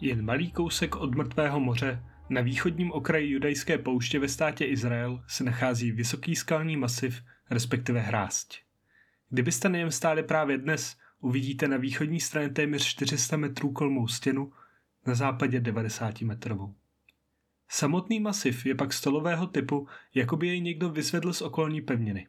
Jen malý kousek od mrtvého moře, na východním okraji judajské pouště ve státě Izrael se nachází vysoký skalní masiv, respektive hrást. Kdybyste nejem stáli právě dnes, uvidíte na východní straně téměř 400 metrů kolmou stěnu, na západě 90 metrovou. Samotný masiv je pak stolového typu, jako by jej někdo vyzvedl z okolní pevniny.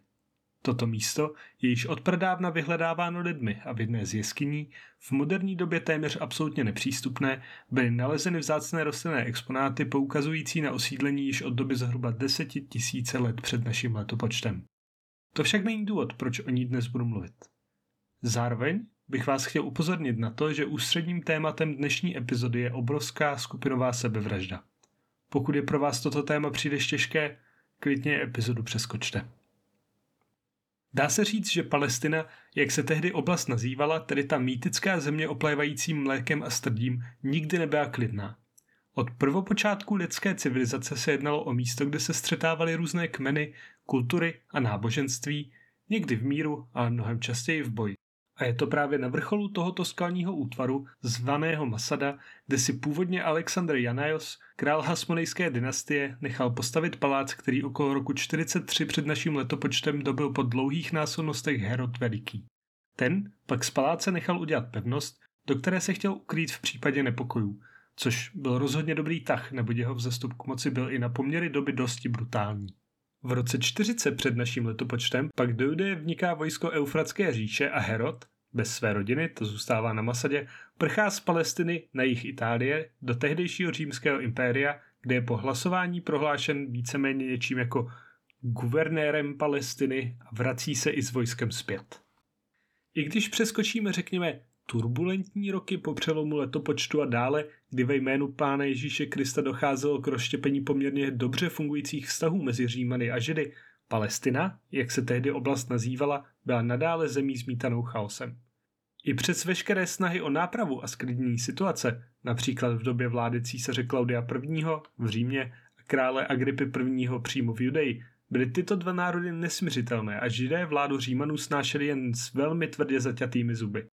Toto místo je již odpradávna vyhledáváno lidmi a v jedné z jeskyní, v moderní době téměř absolutně nepřístupné, byly nalezeny vzácné rostlinné exponáty poukazující na osídlení již od doby zhruba deseti tisíce let před naším letopočtem. To však není důvod, proč o ní dnes budu mluvit. Zároveň bych vás chtěl upozornit na to, že ústředním tématem dnešní epizody je obrovská skupinová sebevražda. Pokud je pro vás toto téma příliš těžké, klidně epizodu přeskočte. Dá se říct, že Palestina, jak se tehdy oblast nazývala, tedy ta mýtická země oplévající mlékem a strdím, nikdy nebyla klidná. Od prvopočátku lidské civilizace se jednalo o místo, kde se střetávaly různé kmeny, kultury a náboženství, někdy v míru, ale mnohem častěji v boji. A je to právě na vrcholu tohoto skalního útvaru, zvaného Masada, kde si původně Alexandr Janajos, král hasmonejské dynastie, nechal postavit palác, který okolo roku 43 před naším letopočtem dobil po dlouhých násilnostech Herod Veliký. Ten pak z paláce nechal udělat pevnost, do které se chtěl ukrýt v případě nepokojů, což byl rozhodně dobrý tah, neboť jeho vzestup k moci byl i na poměry doby dosti brutální. V roce 40 před naším letopočtem pak do Judeje vniká vojsko Eufratské říše a Herod, bez své rodiny, to zůstává na Masadě, prchá z Palestiny na jih Itálie do tehdejšího římského impéria, kde je po hlasování prohlášen víceméně něčím jako guvernérem Palestiny a vrací se i s vojskem zpět. I když přeskočíme, řekněme, turbulentní roky po přelomu letopočtu a dále, kdy ve jménu Pána Ježíše Krista docházelo k rozštěpení poměrně dobře fungujících vztahů mezi Římany a Židy, Palestina, jak se tehdy oblast nazývala, byla nadále zemí zmítanou chaosem. I přes veškeré snahy o nápravu a sklidnění situace, například v době vlády císaře Klaudia I. v Římě a krále Agripy I. přímo v Judeji, byly tyto dva národy nesměřitelné a židé vládu Římanů snášeli jen s velmi tvrdě zaťatými zuby.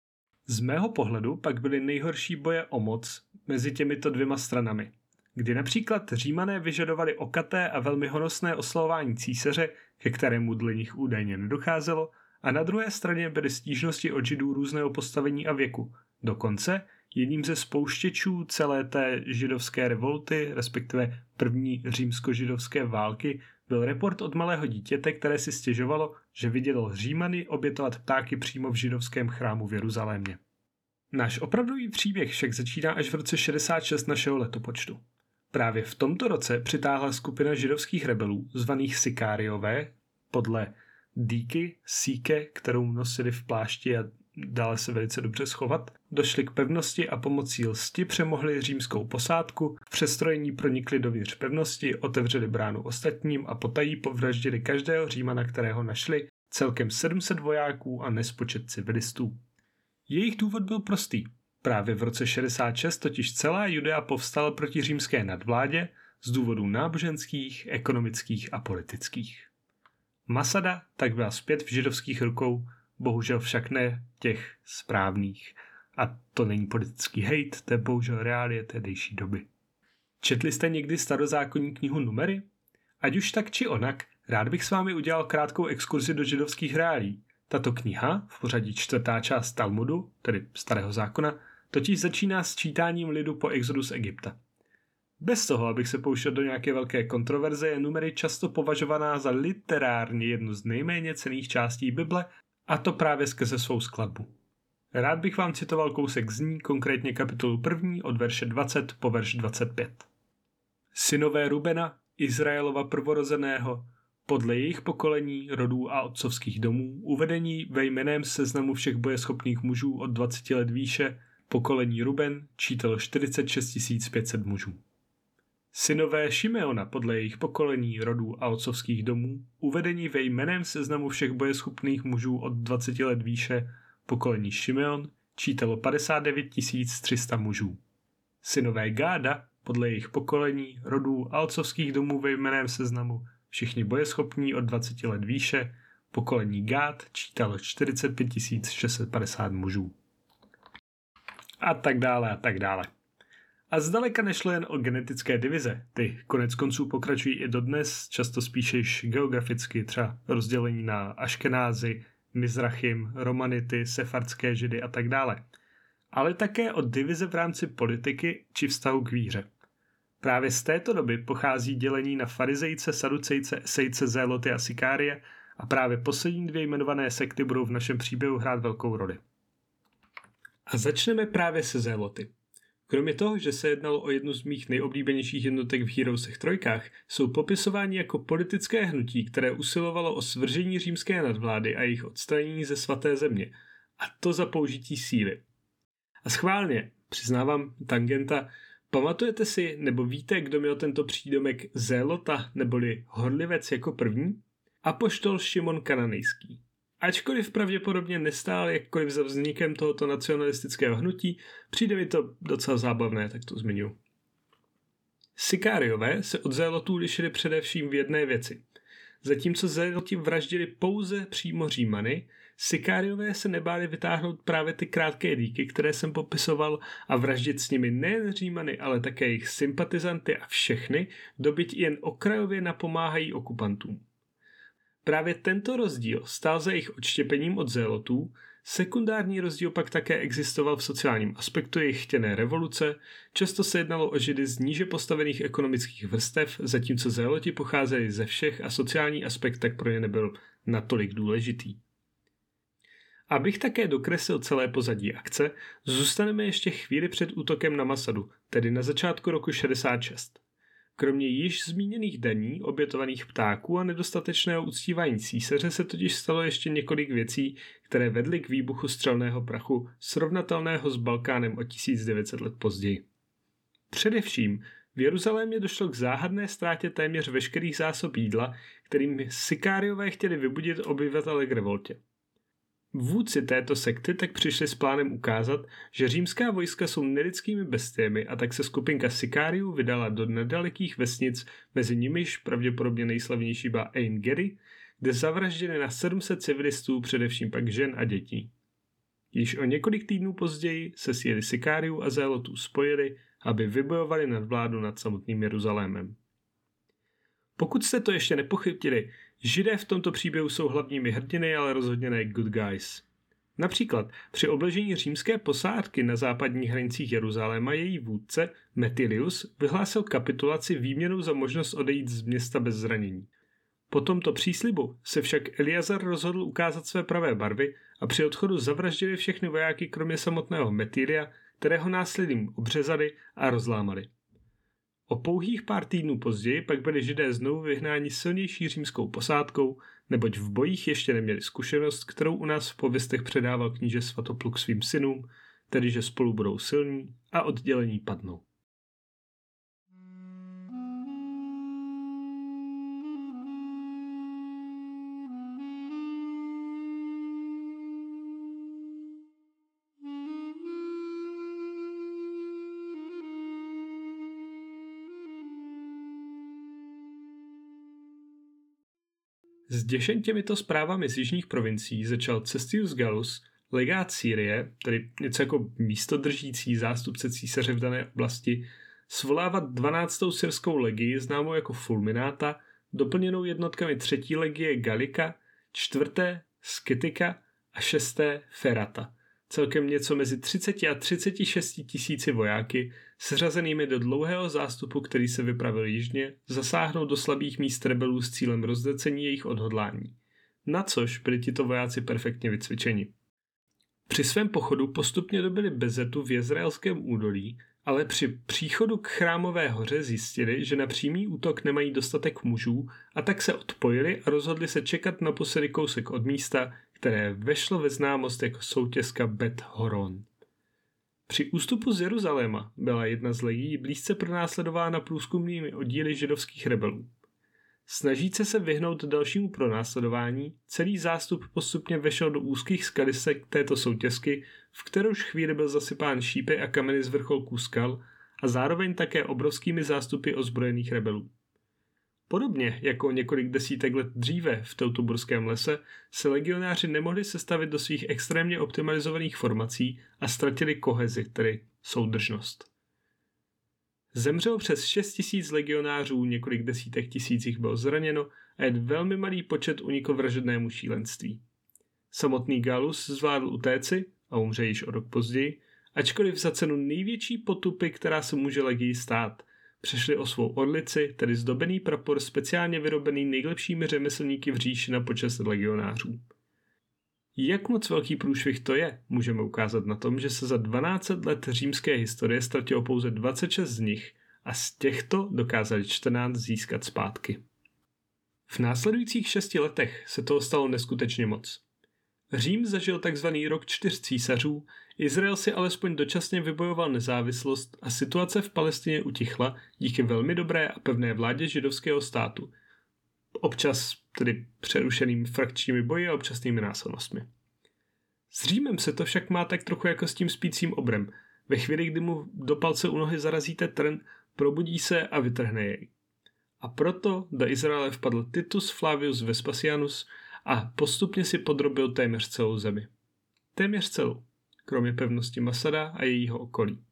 Z mého pohledu pak byly nejhorší boje o moc mezi těmito dvěma stranami, kdy například římané vyžadovali okaté a velmi honosné oslovování císaře, ke kterému dle nich údajně nedocházelo, a na druhé straně byly stížnosti od židů různého postavení a věku. Dokonce jedním ze spouštěčů celé té židovské revolty, respektive první římsko-židovské války, byl report od malého dítěte, které si stěžovalo, že vidělo Římany obětovat ptáky přímo v židovském chrámu v Jeruzalémě. Náš opravdový příběh však začíná až v roce 66 našeho letopočtu. Právě v tomto roce přitáhla skupina židovských rebelů, zvaných Sikáriové, podle díky, síke, kterou nosili v plášti a dále se velice dobře schovat, došli k pevnosti a pomocí lsti přemohli římskou posádku, v přestrojení pronikli dovnitř pevnosti, otevřeli bránu ostatním a potají povraždili každého římana, kterého našli, celkem 700 vojáků a nespočet civilistů. Jejich důvod byl prostý. Právě v roce 66 totiž celá Judea povstala proti římské nadvládě z důvodů náboženských, ekonomických a politických. Masada tak byla zpět v židovských rukou, bohužel však ne těch správných. A to není politický hejt, to je bohužel reálie tehdejší doby. Četli jste někdy starozákonní knihu Numery? Ať už tak či onak, rád bych s vámi udělal krátkou exkurzi do židovských reálí. Tato kniha, v pořadí čtvrtá část Talmudu, tedy starého zákona, totiž začíná s čítáním lidu po exodu z Egypta. Bez toho, abych se pouštěl do nějaké velké kontroverze, je numery často považovaná za literárně jednu z nejméně cených částí Bible, a to právě skrze svou skladbu. Rád bych vám citoval kousek z ní, konkrétně kapitolu 1 od verše 20 po verš 25. Synové Rubena, Izraelova prvorozeného, podle jejich pokolení, rodů a otcovských domů, uvedení ve jménem seznamu všech bojeschopných mužů od 20 let výše, pokolení Ruben čítalo 46 500 mužů. Synové Šimeona podle jejich pokolení, rodů a otcovských domů, uvedení ve jménem seznamu všech bojeschopných mužů od 20 let výše, pokolení Šimeon, čítalo 59 300 mužů. Synové Gáda podle jejich pokolení, rodů a otcovských domů ve jménem seznamu, všichni bojeschopní od 20 let výše, pokolení Gád čítalo 45 650 mužů. A tak dále a tak dále. A zdaleka nešlo jen o genetické divize. Ty konec konců pokračují i dodnes, často spíše již geograficky, třeba rozdělení na Aškenázy, Mizrachim, Romanity, Sefardské židy a tak dále. Ale také od divize v rámci politiky či vztahu k víře. Právě z této doby pochází dělení na farizejce, saducejce, esejce, zéloty a sikárie a právě poslední dvě jmenované sekty budou v našem příběhu hrát velkou roli. A začneme právě se zéloty. Kromě toho, že se jednalo o jednu z mých nejoblíbenějších jednotek v Heroesech trojkách, jsou popisováni jako politické hnutí, které usilovalo o svržení římské nadvlády a jejich odstranění ze svaté země. A to za použití síly. A schválně, přiznávám tangenta, pamatujete si nebo víte, kdo měl tento přídomek Zélota neboli Horlivec jako první? Apoštol Šimon Kananejský. Ačkoliv pravděpodobně nestál jakkoliv za vznikem tohoto nacionalistického hnutí, přijde mi to docela zábavné, tak to zmiňu. Sikáriové se od zélotů lišili především v jedné věci. Zatímco zéloti vraždili pouze přímo římany, Sikáriové se nebáli vytáhnout právě ty krátké díky, které jsem popisoval a vraždit s nimi nejen římany, ale také jejich sympatizanty a všechny, dobyť jen okrajově napomáhají okupantům. Právě tento rozdíl stál za jejich odštěpením od zélotů, sekundární rozdíl pak také existoval v sociálním aspektu jejich chtěné revoluce, často se jednalo o židy z níže postavených ekonomických vrstev, zatímco zéloti pocházeli ze všech a sociální aspekt tak pro ně nebyl natolik důležitý. Abych také dokreslil celé pozadí akce, zůstaneme ještě chvíli před útokem na Masadu, tedy na začátku roku 66. Kromě již zmíněných daní, obětovaných ptáků a nedostatečného uctívání císaře se totiž stalo ještě několik věcí, které vedly k výbuchu střelného prachu srovnatelného s Balkánem o 1900 let později. Především v Jeruzalémě došlo k záhadné ztrátě téměř veškerých zásob jídla, kterým sikáriové chtěli vybudit obyvatele k revoltě. Vůdci této sekty tak přišli s plánem ukázat, že římská vojska jsou nelidskými bestiemi a tak se skupinka sikáriů vydala do nedalekých vesnic, mezi nimiž pravděpodobně nejslavnější byla Ain Geri, kde zavraždili na 700 civilistů, především pak žen a dětí. Již o několik týdnů později se síly sikáriů a zélotů spojili, aby vybojovali nadvládu nad samotným Jeruzalémem. Pokud jste to ještě nepochytili, Židé v tomto příběhu jsou hlavními hrdiny, ale rozhodně ne good guys. Například při obležení římské posádky na západních hranicích Jeruzaléma její vůdce Metilius vyhlásil kapitulaci výměnou za možnost odejít z města bez zranění. Po tomto příslibu se však Eliazar rozhodl ukázat své pravé barvy a při odchodu zavraždili všechny vojáky kromě samotného Metilia, kterého následným obřezali a rozlámali. O pouhých pár týdnů později pak byli židé znovu vyhnáni silnější římskou posádkou, neboť v bojích ještě neměli zkušenost, kterou u nás v pověstech předával kníže Svatopluk svým synům, tedy že spolu budou silní a oddělení padnou. Zděšen těmito zprávami z jižních provincií začal Cestius Gallus, legát Sýrie, tedy něco jako místodržící zástupce císaře v dané oblasti, svolávat 12. syrskou legii, známou jako Fulmináta, doplněnou jednotkami třetí legie Galika, čtvrté Skytika a šesté Ferata – celkem něco mezi 30 a 36 tisíci vojáky, seřazenými do dlouhého zástupu, který se vypravil jižně, zasáhnout do slabých míst rebelů s cílem rozdecení jejich odhodlání. Na což byli tito vojáci perfektně vycvičeni. Při svém pochodu postupně dobili Bezetu v Jezraelském údolí, ale při příchodu k chrámové hoře zjistili, že na přímý útok nemají dostatek mužů a tak se odpojili a rozhodli se čekat na posedy kousek od místa, které vešlo ve známost jako soutězka Bet Horon. Při ústupu z Jeruzaléma byla jedna z legií blízce pronásledována průzkumnými oddíly židovských rebelů. Snažíce se vyhnout dalšímu pronásledování, celý zástup postupně vešel do úzkých skalisek této soutězky, v kterouž chvíli byl zasypán šípy a kameny z vrcholků skal a zároveň také obrovskými zástupy ozbrojených rebelů. Podobně jako několik desítek let dříve v Teutoburském lese se legionáři nemohli sestavit do svých extrémně optimalizovaných formací a ztratili kohezi, tedy soudržnost. Zemřelo přes 6 tisíc legionářů, několik desítek tisíc jich bylo zraněno a jen velmi malý počet unikl vražednému šílenství. Samotný Galus zvládl utéci a umře již o rok později, ačkoliv za cenu největší potupy, která se může legii stát. Přešli o svou orlici, tedy zdobený prapor speciálně vyrobený nejlepšími řemeslníky v říši na počest legionářů. Jak moc velký průšvih to je, můžeme ukázat na tom, že se za 12 let římské historie ztratilo pouze 26 z nich a z těchto dokázali 14 získat zpátky. V následujících šesti letech se toho stalo neskutečně moc. Řím zažil takzvaný rok čtyř císařů, Izrael si alespoň dočasně vybojoval nezávislost a situace v Palestině utichla díky velmi dobré a pevné vládě židovského státu. Občas tedy přerušeným frakčními boji a občasnými násilnostmi. S Římem se to však má tak trochu jako s tím spícím obrem. Ve chvíli, kdy mu do palce u nohy zarazíte trn, probudí se a vytrhne jej. A proto do Izraele vpadl Titus Flavius Vespasianus a postupně si podrobil téměř celou zemi. Téměř celou, kromě pevnosti Masada a jejího okolí.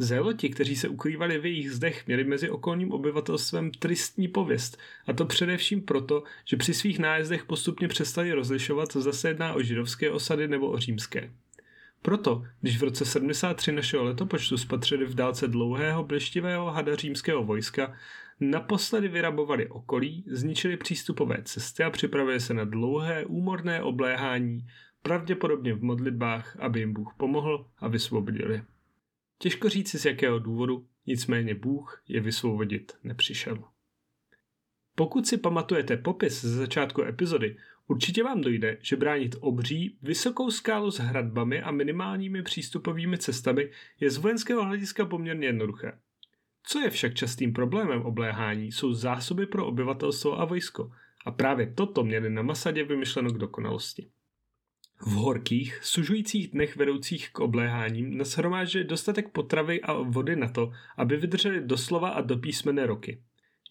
Zéloti, kteří se ukrývali v jejich zdech, měli mezi okolním obyvatelstvem tristní pověst, a to především proto, že při svých nájezdech postupně přestali rozlišovat, zda se jedná o židovské osady nebo o římské. Proto, když v roce 73 našeho letopočtu spatřili v dálce dlouhého bleštivého hada římského vojska, naposledy vyrabovali okolí, zničili přístupové cesty a připravili se na dlouhé úmorné obléhání, pravděpodobně v modlitbách, aby jim Bůh pomohl a vysvobodil je. Těžko říci z jakého důvodu, nicméně Bůh je vysvobodit nepřišel. Pokud si pamatujete popis ze začátku epizody, určitě vám dojde, že bránit obří, vysokou skálu s hradbami a minimálními přístupovými cestami je z vojenského hlediska poměrně jednoduché. Co je však častým problémem obléhání, jsou zásoby pro obyvatelstvo a vojsko. A právě toto měli na Masadě vymyšleno k dokonalosti. V horkých, sužujících dnech vedoucích k obléháním nashromáždili dostatek potravy a vody na to, aby vydrželi doslova a do písmene roky.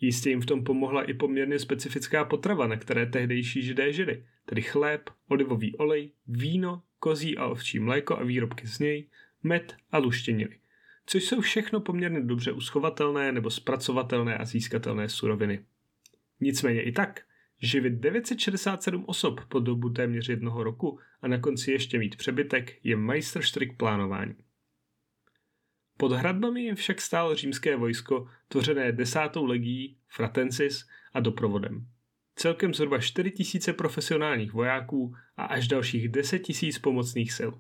Jistě jim v tom pomohla i poměrně specifická potrava, na které tehdejší židé žili, tedy chléb, olivový olej, víno, kozí a ovčí mléko a výrobky z něj, med a luštěniny, což jsou všechno poměrně dobře uschovatelné nebo zpracovatelné a získatelné suroviny. Nicméně i tak, živit 967 osob po dobu téměř jednoho roku a na konci ještě mít přebytek je majstrštrik plánování. Pod hradbami jim však stálo římské vojsko, tvořené desátou legií, fratensis a doprovodem. Celkem zhruba 4000 profesionálních vojáků a až dalších 10 000 pomocných sil.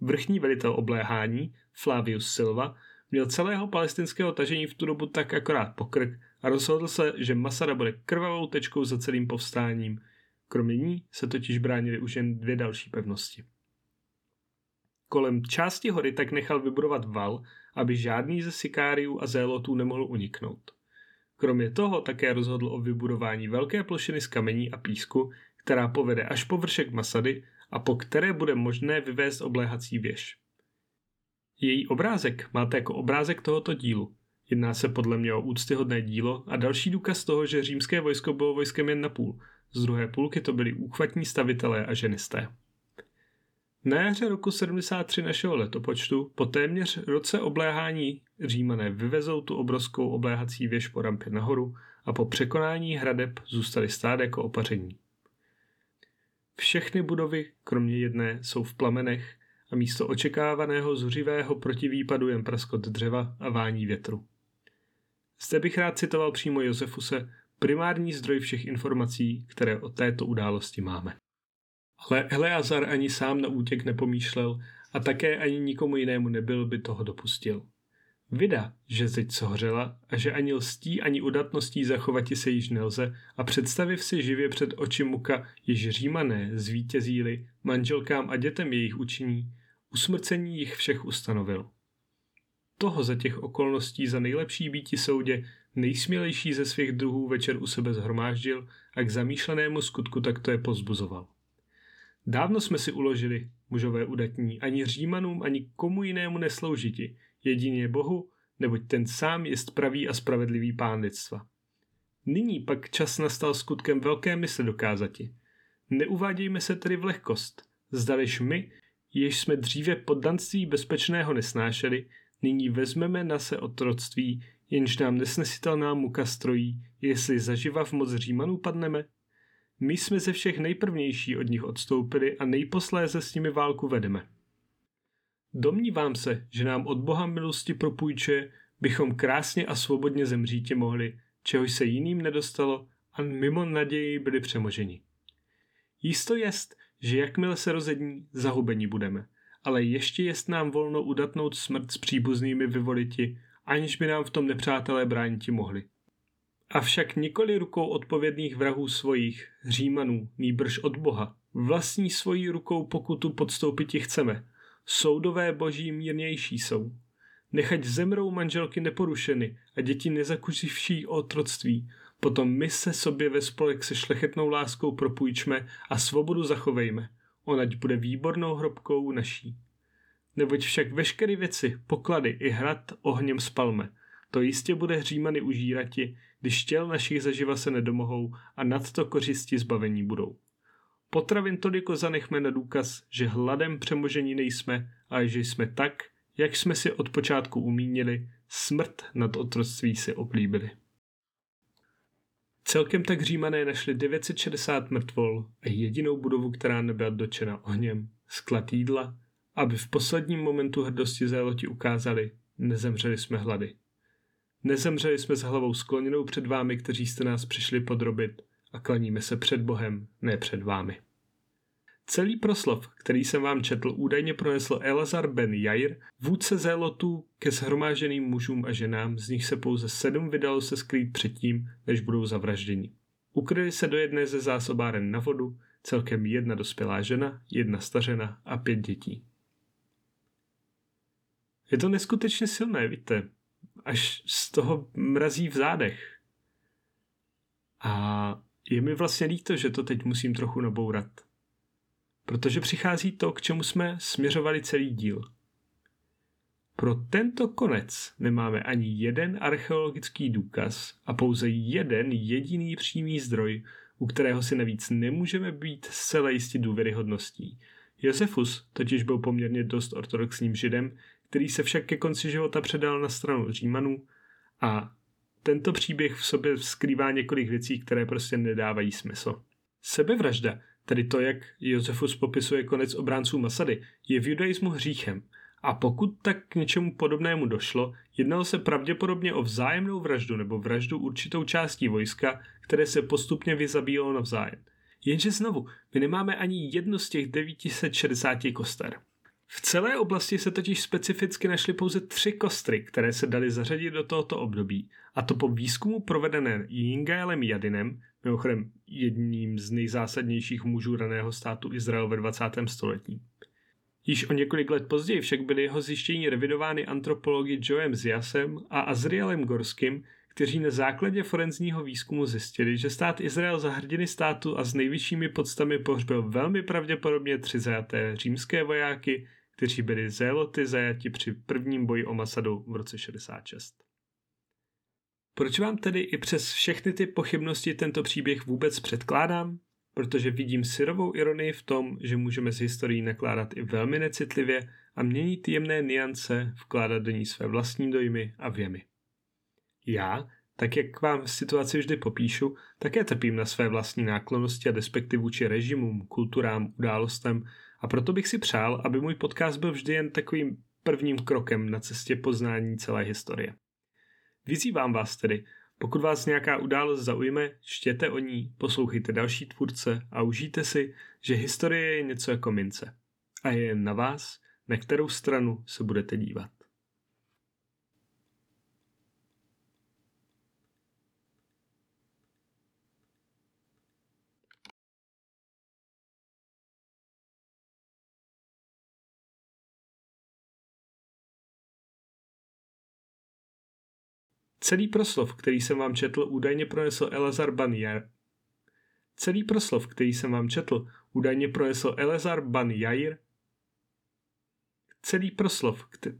Vrchní velitel obléhání, Flavius Silva, měl celého palestinského tažení v tu dobu tak akorát pokrk a rozhodl se, že Masada bude krvavou tečkou za celým povstáním. Kromě ní se totiž bránili už jen dvě další pevnosti. Kolem části hory tak nechal vybudovat val, aby žádný ze sikáriů a zélotů nemohl uniknout. Kromě toho také rozhodl o vybudování velké plošiny z kamení a písku, která povede až po vršek Masady a po které bude možné vyvést obléhací věž. Její obrázek máte jako obrázek tohoto dílu. Jedná se podle mě o úctyhodné dílo a další důkaz toho, že římské vojsko bylo vojskem jen na půl. Z druhé půlky to byli úchvatní stavitelé a ženisté. Na jaře roku 73 našeho letopočtu po téměř roce obléhání římané vyvezou tu obrovskou obléhací věž po rampě nahoru a po překonání hradeb zůstali stát jako opaření. Všechny budovy, kromě jedné, jsou v plamenech a místo očekávaného zuřivého protivýpadu jen praskot dřeva a vání větru. Zde bych rád citoval přímo Josefuse, primární zdroj všech informací, které o této události máme. Ale Eleazar ani sám na útěk nepomýšlel a také ani nikomu jinému nebyl by toho dopustil. Vida, že zeď shořela a že ani lstí, ani udatností zachovati se již nelze a představiv si živě před oči muka, již římané zvítězíli, manželkám a dětem jejich učiní, usmrcení jich všech ustanovil. Toho za těch okolností za nejlepší býti soudě nejsmělejší ze svých druhů večer u sebe zhromáždil a k zamýšlenému skutku takto je pozbuzoval. Dávno jsme si uložili, mužové udatní, ani římanům, ani komu jinému nesloužiti, jedině Bohu, neboť ten sám je pravý a spravedlivý pán lidstva. Nyní pak čas nastal skutkem velké mysli dokázati. Neuvádějme se tedy v lehkost. Zdališ my, jež jsme dříve poddanství bezpečného nesnášeli, nyní vezmeme na se otroctví, jenž nám nesnesitelná muka strojí, jestli zaživa v moc Římanů padneme? My jsme ze všech nejprvnější od nich odstoupili a nejposléze s nimi válku vedeme. Domnívám se, že nám od Boha milosti propůjčuje, bychom krásně a svobodně zemříti mohli, čehož se jiným nedostalo a mimo naději byli přemoženi. Jisto jest, že jakmile se rozední, zahubení budeme, ale ještě jest nám volno udatnout smrt s příbuznými vyvoliti, aniž by nám v tom nepřátelé brániti mohli. Avšak nikoli rukou odpovědných vrahů svojich, římanů, nýbrž od Boha. Vlastní svojí rukou pokutu podstoupit chceme. Soudové boží mírnější jsou. Nechať zemrou manželky neporušeny a děti nezakušivší o otroctví. Potom my se sobě ve spolek se šlechetnou láskou propůjčme a svobodu zachovejme. Onať bude výbornou hrobkou naší. Neboť však veškeré věci, poklady i hrad ohněm spalme. To jistě bude hřímany užírati, když těl našich zaživa se nedomohou a nad to kořisti zbavení budou. Potravin toliko zanechme na důkaz, že hladem přemožení nejsme, ale že jsme tak, jak jsme si od počátku umínili, smrt nad otroctví si oblíbili. Celkem tak římané našli 960 mrtvol a jedinou budovu, která nebyla dočena ohněm, sklad jídla, aby v posledním momentu hrdosti zéloti ukázali, nezemřeli jsme hlady. Nezemřeli jsme s hlavou skloněnou před vámi, kteří jste nás přišli podrobit a klaníme se před Bohem, ne před vámi. Celý proslov, který jsem vám četl, údajně pronesl Elazar ben Jair, vůdce zélotů ke shromáženým mužům a ženám, z nich se pouze sedm vydalo se skrýt předtím, než budou zavražděni. Ukryli se do jedné ze zásobáren na vodu, celkem jedna dospělá žena, jedna stařena a pět dětí. Je to neskutečně silné, víte, až z toho mrazí v zádech. A je mi vlastně líto, že to teď musím trochu nabourat. Protože přichází to, k čemu jsme směřovali celý díl. Pro tento konec nemáme ani jeden archeologický důkaz a pouze jeden jediný přímý zdroj, u kterého si navíc nemůžeme být zcela jistí důvěryhodností. Josefus totiž byl poměrně dost ortodoxním židem, který se však ke konci života předal na stranu Římanů a tento příběh v sobě skrývá několik věcí, které prostě nedávají smysl. Sebevražda, tedy to, jak Josefus popisuje konec obránců Masady, je v judaismu hříchem a pokud tak k něčemu podobnému došlo, jednalo se pravděpodobně o vzájemnou vraždu nebo vraždu určitou částí vojska, které se postupně vyzabíjelo navzájem. Jenže znovu, my nemáme ani jedno z těch 960 koster. V celé oblasti se totiž specificky našly pouze tři kostry, které se daly zařadit do tohoto období, a to po výzkumu provedené Jingaelem Jadinem, mimochodem jedním z nejzásadnějších mužů raného státu Izrael ve 20. století. Již o několik let později však byly jeho zjištění revidovány antropologi Joem Ziasem a Azrielem Gorským, kteří na základě forenzního výzkumu zjistili, že stát Izrael za hrdiny státu a s nejvyššími podstami pohřbil velmi pravděpodobně tři zajaté římské vojáky, kteří byli zéloty zajati při prvním boji o Masadu v roce 66. Proč vám tedy i přes všechny ty pochybnosti tento příběh vůbec předkládám? Protože vidím syrovou ironii v tom, že můžeme z historií nakládat i velmi necitlivě a měnit jemné niance, vkládat do ní své vlastní dojmy a věmy. Já, tak jak vám situaci vždy popíšu, také trpím na své vlastní náklonosti a despekty vůči režimům, kulturám, událostem a proto bych si přál, aby můj podcast byl vždy jen takovým prvním krokem na cestě poznání celé historie. Vyzývám vás tedy, pokud vás nějaká událost zaujme, čtěte o ní, poslouchejte další tvůrce a užijte si, že historie je něco jako mince. A je jen na vás, na kterou stranu se budete dívat. Celý proslov, který jsem vám četl, údajně pronesl Elazar Ban Jair. Celý proslov, který jsem vám četl, údajně pronesl Elazar Ban Jair. Celý proslov, který...